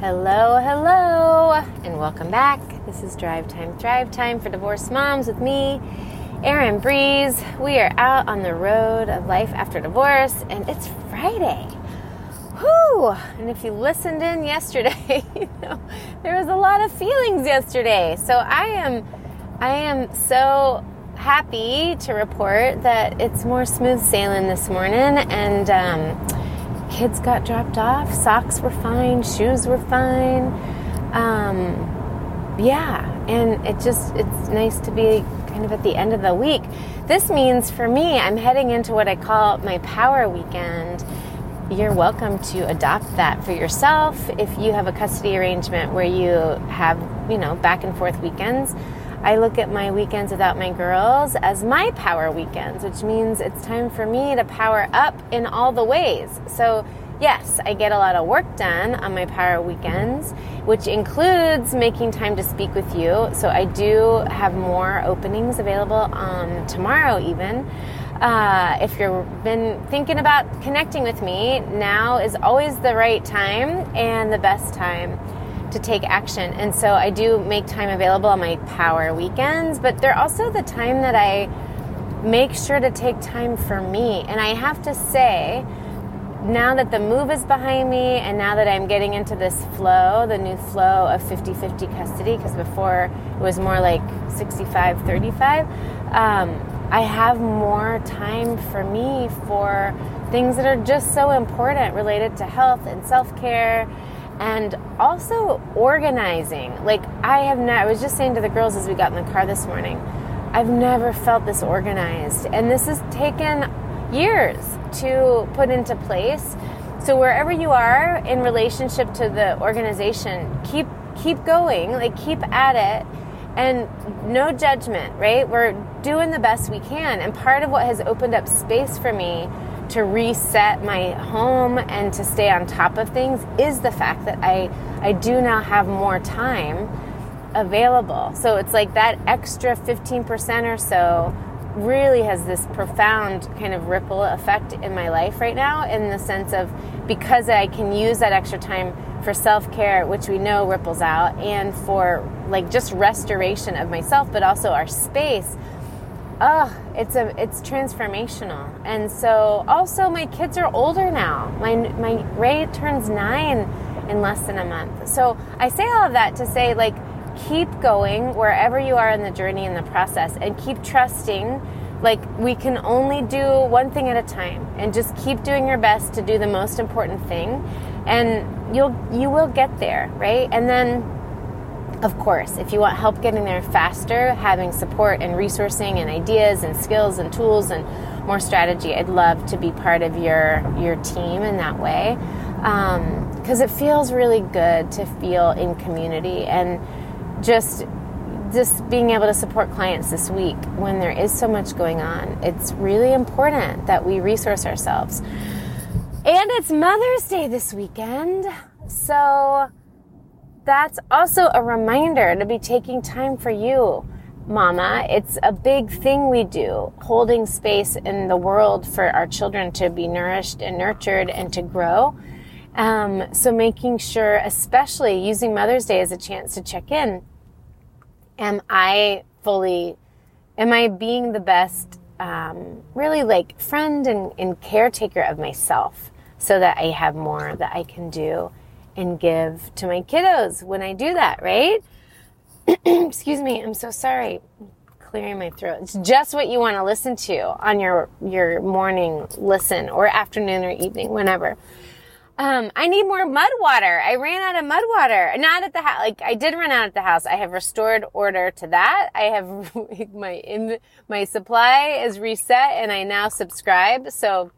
Hello, hello, and welcome back. This is Drive Time, Thrive Time for Divorced Moms with me, Erin Breeze. We are out on the road of life after divorce, and it's Friday. Whew! And if you listened in yesterday, you know there was a lot of feelings yesterday. So I am, I am so happy to report that it's more smooth sailing this morning, and. Um, kids got dropped off. Socks were fine, shoes were fine. Um, yeah, and it just it's nice to be kind of at the end of the week. This means for me, I'm heading into what I call my power weekend. You're welcome to adopt that for yourself if you have a custody arrangement where you have, you know, back and forth weekends. I look at my weekends without my girls as my power weekends, which means it's time for me to power up in all the ways. So, yes, I get a lot of work done on my power weekends, which includes making time to speak with you. So, I do have more openings available um, tomorrow, even. Uh, if you've been thinking about connecting with me, now is always the right time and the best time to take action. And so I do make time available on my power weekends, but they're also the time that I make sure to take time for me. And I have to say, now that the move is behind me and now that I'm getting into this flow, the new flow of 50 50 custody, because before it was more like 65 35, um, I have more time for me for things that are just so important related to health and self care and also organizing. Like I have not, I was just saying to the girls as we got in the car this morning, I've never felt this organized. And this has taken years to put into place. So wherever you are in relationship to the organization, keep keep going, like keep at it and no judgment, right? We're doing the best we can. And part of what has opened up space for me to reset my home and to stay on top of things is the fact that I I do now have more time available. So it's like that extra 15% or so really has this profound kind of ripple effect in my life right now in the sense of because I can use that extra time for self-care which we know ripples out and for like just restoration of myself but also our space oh it's a it's transformational. And so also my kids are older now. My my ray turns nine in less than a month. So i say all of that to say like keep going wherever you are in the journey in the process and keep trusting like we can only do one thing at a time and just keep doing your best to do the most important thing and you'll you will get there right? And then of course, if you want help getting there faster, having support and resourcing and ideas and skills and tools and more strategy, I'd love to be part of your your team in that way because um, it feels really good to feel in community and just just being able to support clients this week when there is so much going on. It's really important that we resource ourselves. And it's Mother's Day this weekend. So that's also a reminder to be taking time for you, mama. It's a big thing we do, holding space in the world for our children to be nourished and nurtured and to grow. Um, so making sure, especially using Mother's Day as a chance to check in. Am I fully, am I being the best, um, really like friend and, and caretaker of myself so that I have more that I can do and give to my kiddos when I do that, right? Excuse me, I'm so sorry. Clearing my throat. It's just what you want to listen to on your your morning listen or afternoon or evening, whenever. Um, I need more mud water. I ran out of mud water. Not at the house. Like I did run out at the house. I have restored order to that. I have my in, my supply is reset, and I now subscribe, so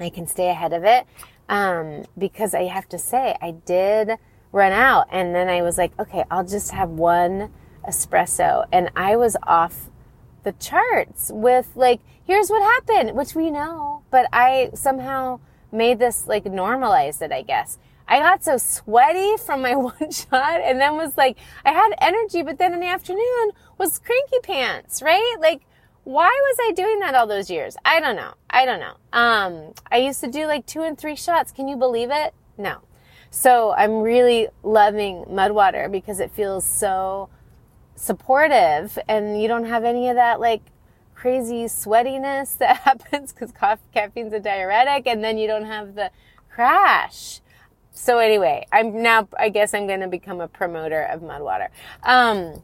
I can stay ahead of it um, because I have to say, I did run out. And then I was like, okay, I'll just have one espresso. And I was off the charts with like, here's what happened, which we know, but I somehow made this like normalized it, I guess. I got so sweaty from my one shot and then was like, I had energy, but then in the afternoon was cranky pants, right? Like, why was I doing that all those years? I don't know. I don't know. Um, I used to do like two and three shots. Can you believe it? No. So I'm really loving Mudwater because it feels so supportive and you don't have any of that like crazy sweatiness that happens because caffeine's a diuretic and then you don't have the crash. So anyway, I'm now, I guess I'm going to become a promoter of Mudwater. Um,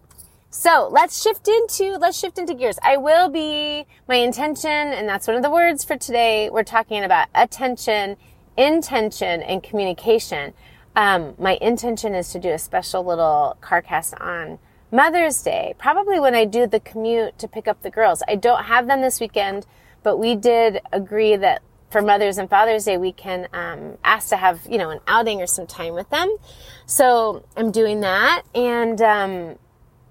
so let's shift into, let's shift into gears. I will be, my intention, and that's one of the words for today. We're talking about attention, intention, and communication. Um, my intention is to do a special little CarCast on Mother's Day, probably when I do the commute to pick up the girls. I don't have them this weekend, but we did agree that for Mother's and Father's Day, we can um, ask to have you know an outing or some time with them. So I'm doing that, and um,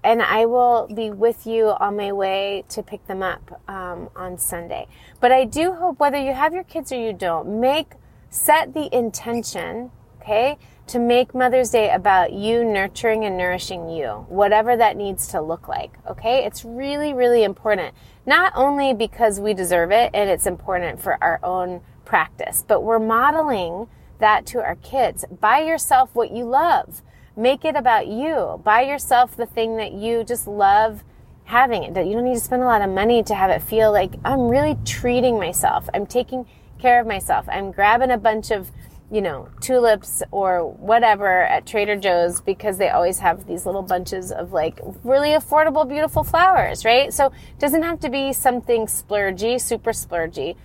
and I will be with you on my way to pick them up um, on Sunday. But I do hope whether you have your kids or you don't, make set the intention, okay, to make Mother's Day about you nurturing and nourishing you, whatever that needs to look like. Okay. It's really, really important. Not only because we deserve it and it's important for our own practice, but we're modeling that to our kids. Buy yourself what you love. Make it about you. Buy yourself the thing that you just love having it. That you don't need to spend a lot of money to have it feel like I'm really treating myself. I'm taking care of myself. I'm grabbing a bunch of you know, tulips or whatever at Trader Joe's because they always have these little bunches of like really affordable, beautiful flowers, right? So it doesn't have to be something splurgy, super splurgy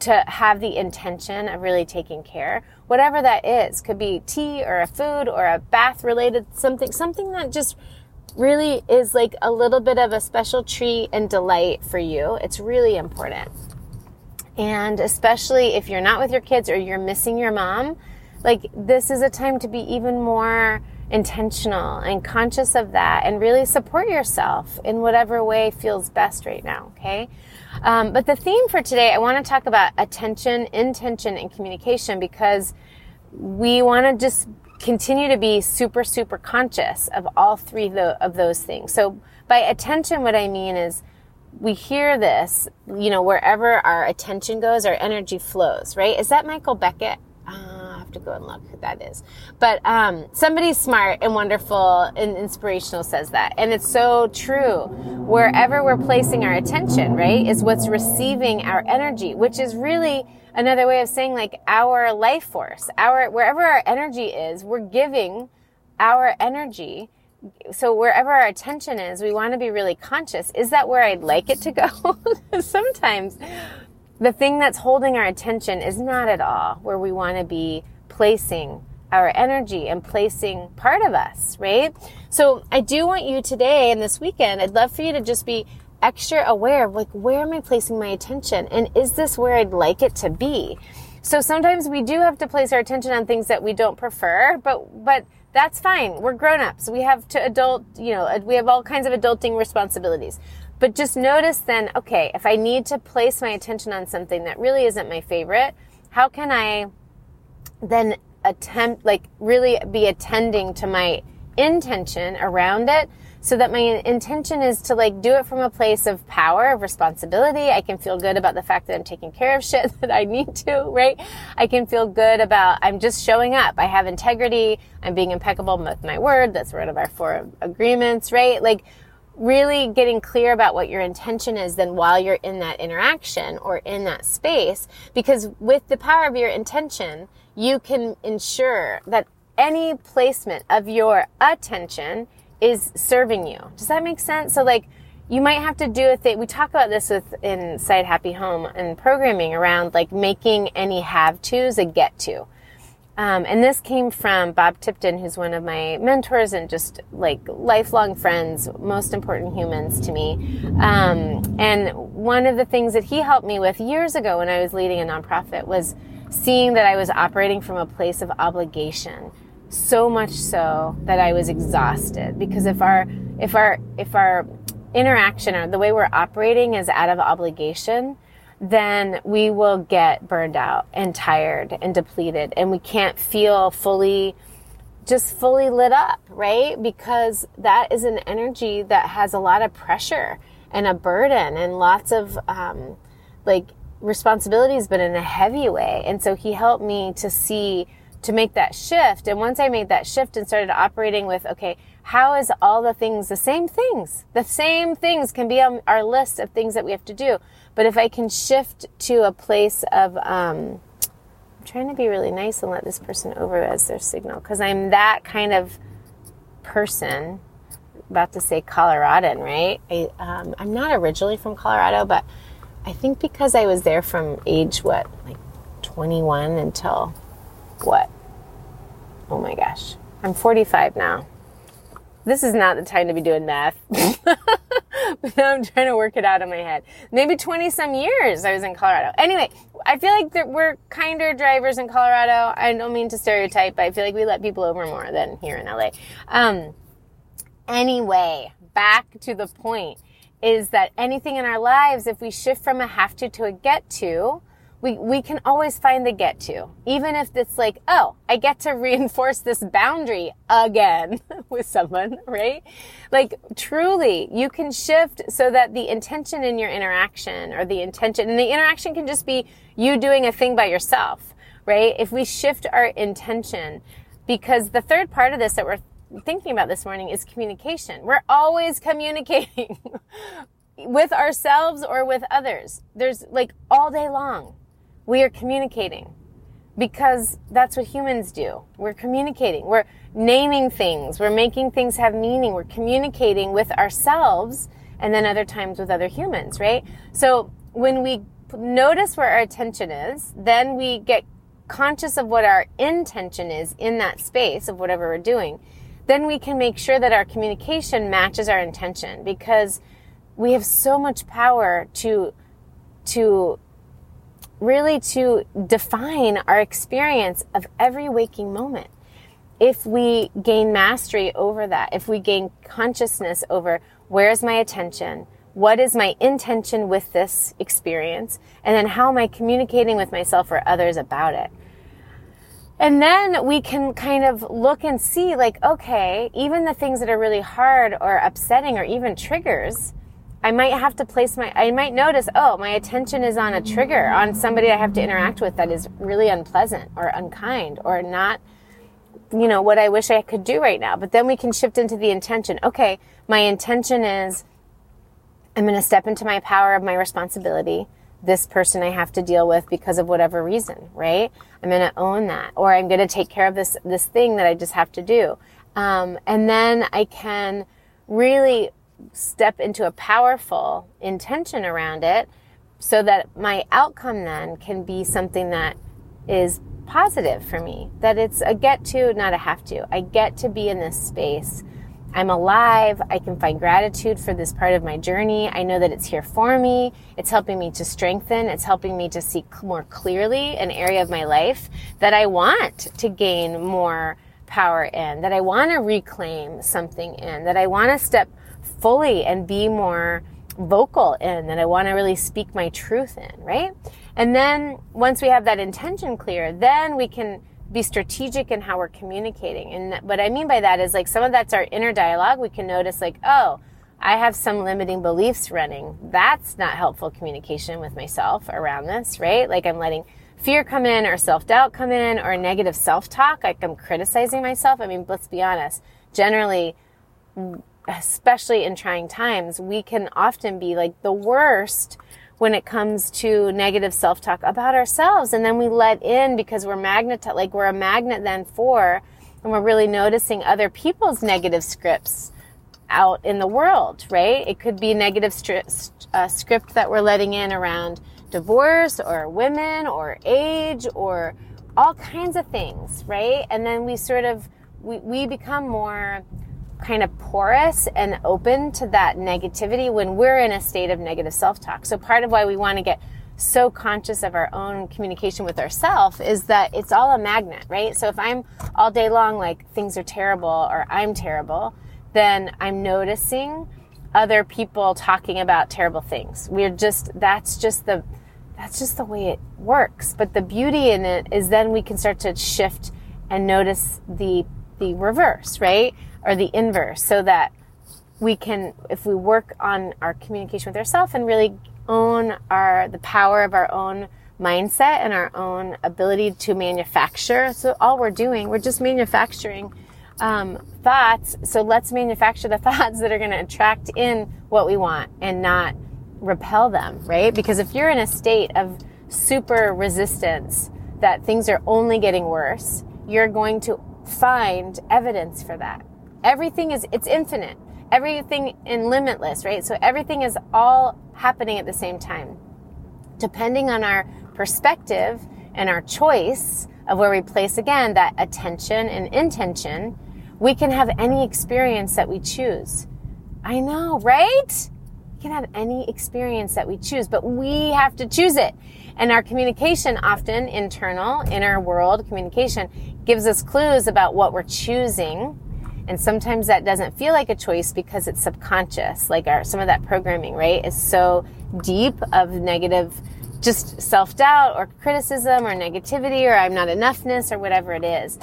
to have the intention of really taking care. Whatever that is, could be tea or a food or a bath related something, something that just really is like a little bit of a special treat and delight for you. It's really important. And especially if you're not with your kids or you're missing your mom, like this is a time to be even more intentional and conscious of that and really support yourself in whatever way feels best right now. Okay. Um, but the theme for today, I want to talk about attention, intention, and communication because we want to just continue to be super, super conscious of all three of those things. So by attention, what I mean is we hear this, you know, wherever our attention goes, our energy flows, right? Is that Michael Beckett? Have to go and look who that is. But um, somebody smart and wonderful and inspirational says that. And it's so true. Wherever we're placing our attention, right, is what's receiving our energy, which is really another way of saying like our life force. Our wherever our energy is, we're giving our energy so wherever our attention is, we want to be really conscious. Is that where I'd like it to go? Sometimes the thing that's holding our attention is not at all where we want to be placing our energy and placing part of us, right? So I do want you today and this weekend, I'd love for you to just be extra aware of like, where am I placing my attention? And is this where I'd like it to be? So sometimes we do have to place our attention on things that we don't prefer, but, but that's fine. We're grown-ups. We have to adult, you know, we have all kinds of adulting responsibilities. But just notice then, okay, if I need to place my attention on something that really isn't my favorite, how can I then attempt, like really be attending to my intention around it so that my intention is to like do it from a place of power, of responsibility. I can feel good about the fact that I'm taking care of shit that I need to, right? I can feel good about I'm just showing up. I have integrity. I'm being impeccable with my word. That's one of our four agreements, right? Like really getting clear about what your intention is then while you're in that interaction or in that space. Because with the power of your intention, you can ensure that any placement of your attention is serving you. Does that make sense? So like you might have to do a thing. We talk about this with inside Happy Home and programming around like making any have tos a get to. Um, and this came from Bob Tipton, who's one of my mentors and just like lifelong friends, most important humans to me. Um, and one of the things that he helped me with years ago when I was leading a nonprofit was seeing that I was operating from a place of obligation so much so that I was exhausted because if our if our if our interaction or the way we're operating is out of obligation, then we will get burned out and tired and depleted and we can't feel fully just fully lit up, right? Because that is an energy that has a lot of pressure and a burden and lots of um, like responsibilities, but in a heavy way. And so he helped me to see to make that shift. And once I made that shift and started operating with, okay, how is all the things the same things? The same things can be on our list of things that we have to do. But if I can shift to a place of, um, I'm trying to be really nice and let this person over as their signal because I'm that kind of person. About to say Coloradan, right? I, um, I'm not originally from Colorado, but I think because I was there from age what, like 21 until what? Oh my gosh. I'm 45 now. This is not the time to be doing math. but now I'm trying to work it out in my head. Maybe 20 some years I was in Colorado. Anyway, I feel like that we're kinder drivers in Colorado. I don't mean to stereotype, but I feel like we let people over more than here in LA. Um, anyway, back to the point is that anything in our lives, if we shift from a have to to a get to, we, we can always find the get to. Even if it's like, oh, I get to reinforce this boundary again with someone, right? Like truly, you can shift so that the intention in your interaction or the intention, and the interaction can just be you doing a thing by yourself, right? If we shift our intention, because the third part of this that we're thinking about this morning is communication. We're always communicating with ourselves or with others. There's like all day long we are communicating because that's what humans do. We're communicating. We're naming things. We're making things have meaning. We're communicating with ourselves and then other times with other humans, right? So when we notice where our attention is, then we get conscious of what our intention is in that space of whatever we're doing. Then we can make sure that our communication matches our intention because we have so much power to to really to define our experience of every waking moment. If we gain mastery over that, if we gain consciousness over where is my attention, what is my intention with this experience, and then how am I communicating with myself or others about it. And then we can kind of look and see, like, okay, even the things that are really hard or upsetting or even triggers, I might have to place my, I might notice, oh, my attention is on a trigger, on somebody I have to interact with that is really unpleasant or unkind or not, you know, what I wish I could do right now. But then we can shift into the intention. Okay, my intention is I'm going to step into my power of my responsibility. This person I have to deal with because of whatever reason, right? I'm going to own that, or I'm going to take care of this this thing that I just have to do, um, and then I can really step into a powerful intention around it so that my outcome then can be something that is positive for me. That it's a get to, not a have to. I get to be in this space. I'm alive. I can find gratitude for this part of my journey. I know that it's here for me. It's helping me to strengthen. It's helping me to see more clearly an area of my life that I want to gain more power in, that I want to reclaim something in, that I want to step fully and be more vocal in that I want to really speak my truth in, right? And then once we have that intention clear, then we can be strategic in how we're communicating. And what I mean by that is like some of that's our inner dialogue. We can notice like, oh, I have some limiting beliefs running. That's not helpful communication with myself around this, right? Like I'm letting fear come in or self doubt come in or negative self talk. Like I'm criticizing myself. I mean, let's be honest. Generally, especially in trying times, we can often be like the worst when it comes to negative self-talk about ourselves. And then we let in because we're magnet, like we're a magnet then for, and we're really noticing other people's negative scripts out in the world, right? It could be a negative stri- uh, script that we're letting in around divorce or women or age or all kinds of things, right? And then we sort of, we, we become more kind of porous and open to that negativity when we're in a state of negative self-talk. So part of why we want to get so conscious of our own communication with ourselves is that it's all a magnet, right? So if I'm all day long like things are terrible or I'm terrible, then I'm noticing other people talking about terrible things. We're just that's just the that's just the way it works. But the beauty in it is then we can start to shift and notice the the reverse, right? Or the inverse so that we can if we work on our communication with ourselves and really own our the power of our own mindset and our own ability to manufacture. So all we're doing, we're just manufacturing um, thoughts. So let's manufacture the thoughts that are going to attract in what we want and not repel them, right? Because if you're in a state of super resistance that things are only getting worse, you're going to find evidence for that. Everything is, it's infinite. Everything in limitless, right? So everything is all happening at the same time. Depending on our perspective and our choice of where we place again that attention and intention, we can have any experience that we choose. I know, right? We can have any experience that we choose, but we have to choose it. And our communication, often internal, inner world communication, gives us clues about what we're choosing. And sometimes that doesn't feel like a choice because it's subconscious. Like our, some of that programming, right, is so deep of negative, just self doubt or criticism or negativity or I'm not enoughness or whatever it is.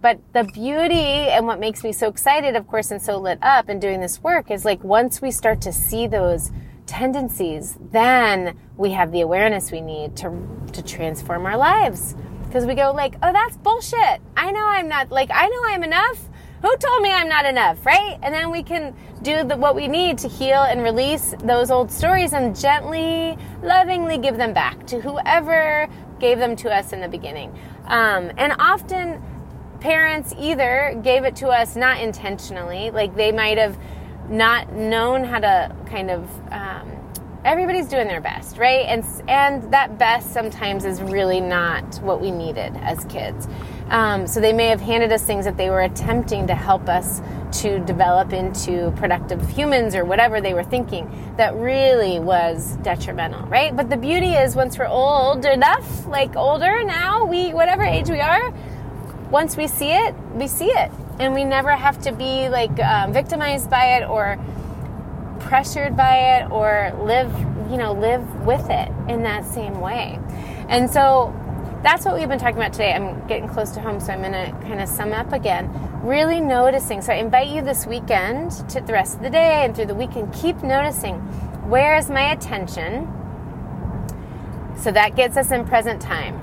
But the beauty and what makes me so excited, of course, and so lit up in doing this work is like once we start to see those tendencies, then we have the awareness we need to, to transform our lives. Because we go like, oh, that's bullshit. I know I'm not, like, I know I'm enough. Who told me I'm not enough, right? And then we can do the, what we need to heal and release those old stories and gently, lovingly give them back to whoever gave them to us in the beginning. Um, and often, parents either gave it to us not intentionally, like they might have not known how to kind of um, everybody's doing their best right and and that best sometimes is really not what we needed as kids um, so they may have handed us things that they were attempting to help us to develop into productive humans or whatever they were thinking. That really was detrimental right? But the beauty is once we're old enough like older now we whatever age we are once we see it we see it. And we never have to be like um, victimized by it or pressured by it or live you know live with it in that same way. And so that's what we've been talking about today i'm getting close to home so i'm going to kind of sum up again really noticing so i invite you this weekend to the rest of the day and through the weekend keep noticing where is my attention so that gets us in present time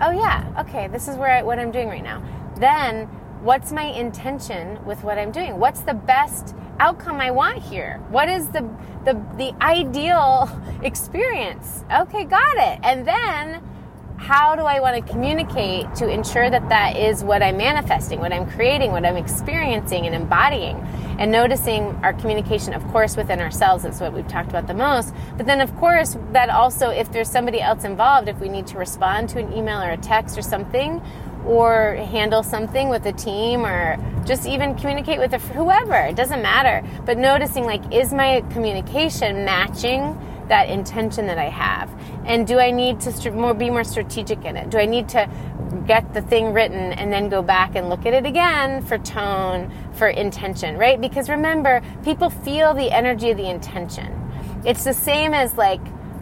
oh yeah okay this is where I, what i'm doing right now then what's my intention with what I'm doing? What's the best outcome I want here? What is the the the ideal experience? Okay, got it. And then how do I want to communicate to ensure that that is what I'm manifesting, what I'm creating, what I'm experiencing and embodying? And noticing our communication, of course, within ourselves, that's what we've talked about the most. But then, of course, that also, if there's somebody else involved, if we need to respond to an email or a text or something, or handle something with a team or just even communicate with a, whoever it doesn't matter but noticing like is my communication matching that intention that i have? And do i need to st- more be more strategic in it? Do i need to get the thing written and then go back and look at it again for tone for intention right? Because remember people feel the energy of the intention. It's the same as like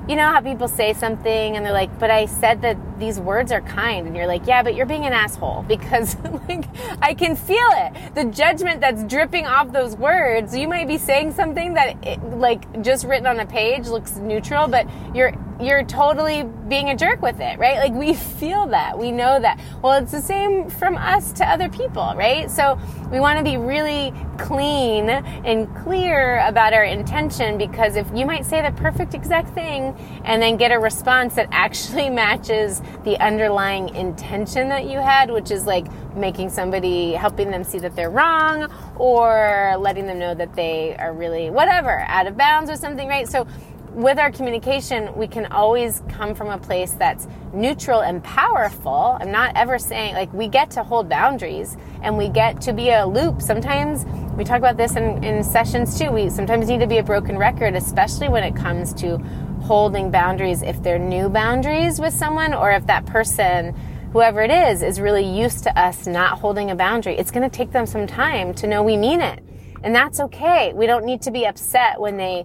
you know how people say something and they're like, but I said that these words are kind. And you're like, yeah, but you're being an asshole because like, I can feel it. The judgment that's dripping off those words. You might be saying something that it, like just written on a page looks neutral, but you're you're totally being a jerk with it, right? Like we feel that. We know that. Well, it's the same from us to other people, right? So we want to be really clean and clear about our intention because if you might say the perfect exact thing and then get a response that actually matches the underlying intention that you had, which is like making somebody, helping them see that they're wrong or letting them know that they are really whatever, out of bounds or something, right? So with our communication, we can always come from a place that's neutral and powerful. I'm not ever saying, like, we get to hold boundaries and we get to be a loop. Sometimes we talk about this in, in sessions too. We sometimes need to be a broken record, especially when it comes to holding boundaries if they're new boundaries with someone or if that person whoever it is is really used to us not holding a boundary it's going to take them some time to know we mean it and that's okay we don't need to be upset when they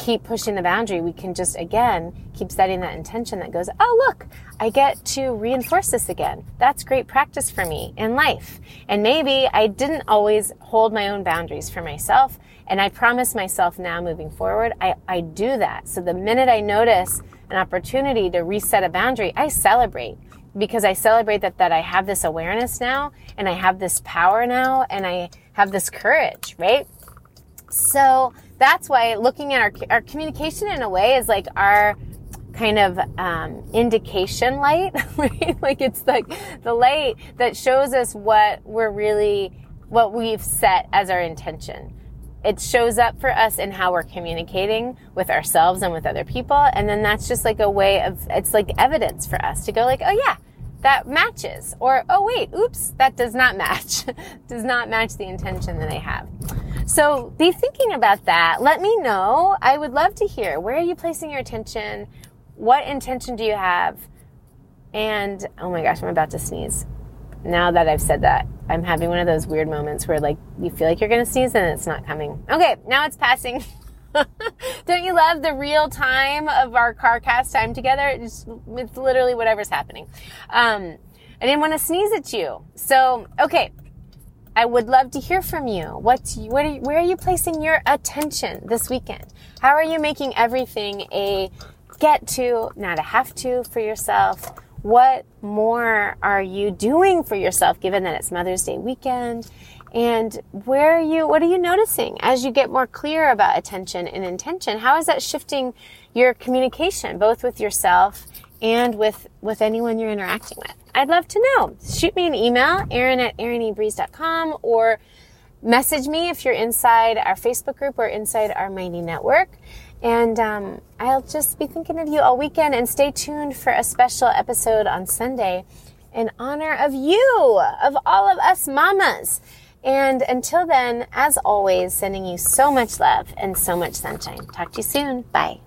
keep pushing the boundary, we can just again keep setting that intention that goes, oh, look, I get to reinforce this again. That's great practice for me in life. And maybe I didn't always hold my own boundaries for myself. And I promise myself now moving forward, I, I do that. So the minute I notice an opportunity to reset a boundary, I celebrate because I celebrate that, that I have this awareness now and I have this power now and I have this courage, right? So that's why looking at our, our communication in a way is like our kind of um, indication light, right? like it's like the light that shows us what we're really, what we've set as our intention. It shows up for us in how we're communicating with ourselves and with other people. And then that's just like a way of, it's like evidence for us to go like, oh yeah, that matches. Or, oh wait, oops, that does not match. does not match the intention that I have. So be thinking about that. Let me know. I would love to hear. Where are you placing your attention? What intention do you have? And oh my gosh, I'm about to sneeze. Now that I've said that, I'm having one of those weird moments where like you feel like you're going to sneeze and it's not coming. Okay, now it's passing. Don't you love the real time of our CarCast time together? It's, it's literally whatever's happening. Um, I didn't want to sneeze at you. So, okay. I would love to hear from you. What's, what are where are you placing your attention this weekend? How are you making everything a get to, not a have to for yourself. What more are you doing for yourself given that it's Mother's Day weekend? And where are you, what are you noticing as you get more clear about attention and intention? How is that shifting your communication, both with yourself and with, with anyone you're interacting with? I'd love to know. Shoot me an email, Erin at erinebreeze.com or message me if you're inside our Facebook group or inside our Mighty Network. And um, I'll just be thinking of you all weekend and stay tuned for a special episode on Sunday in honor of you, of all of us mamas. And until then, as always, sending you so much love and so much sunshine. Talk to you soon. Bye.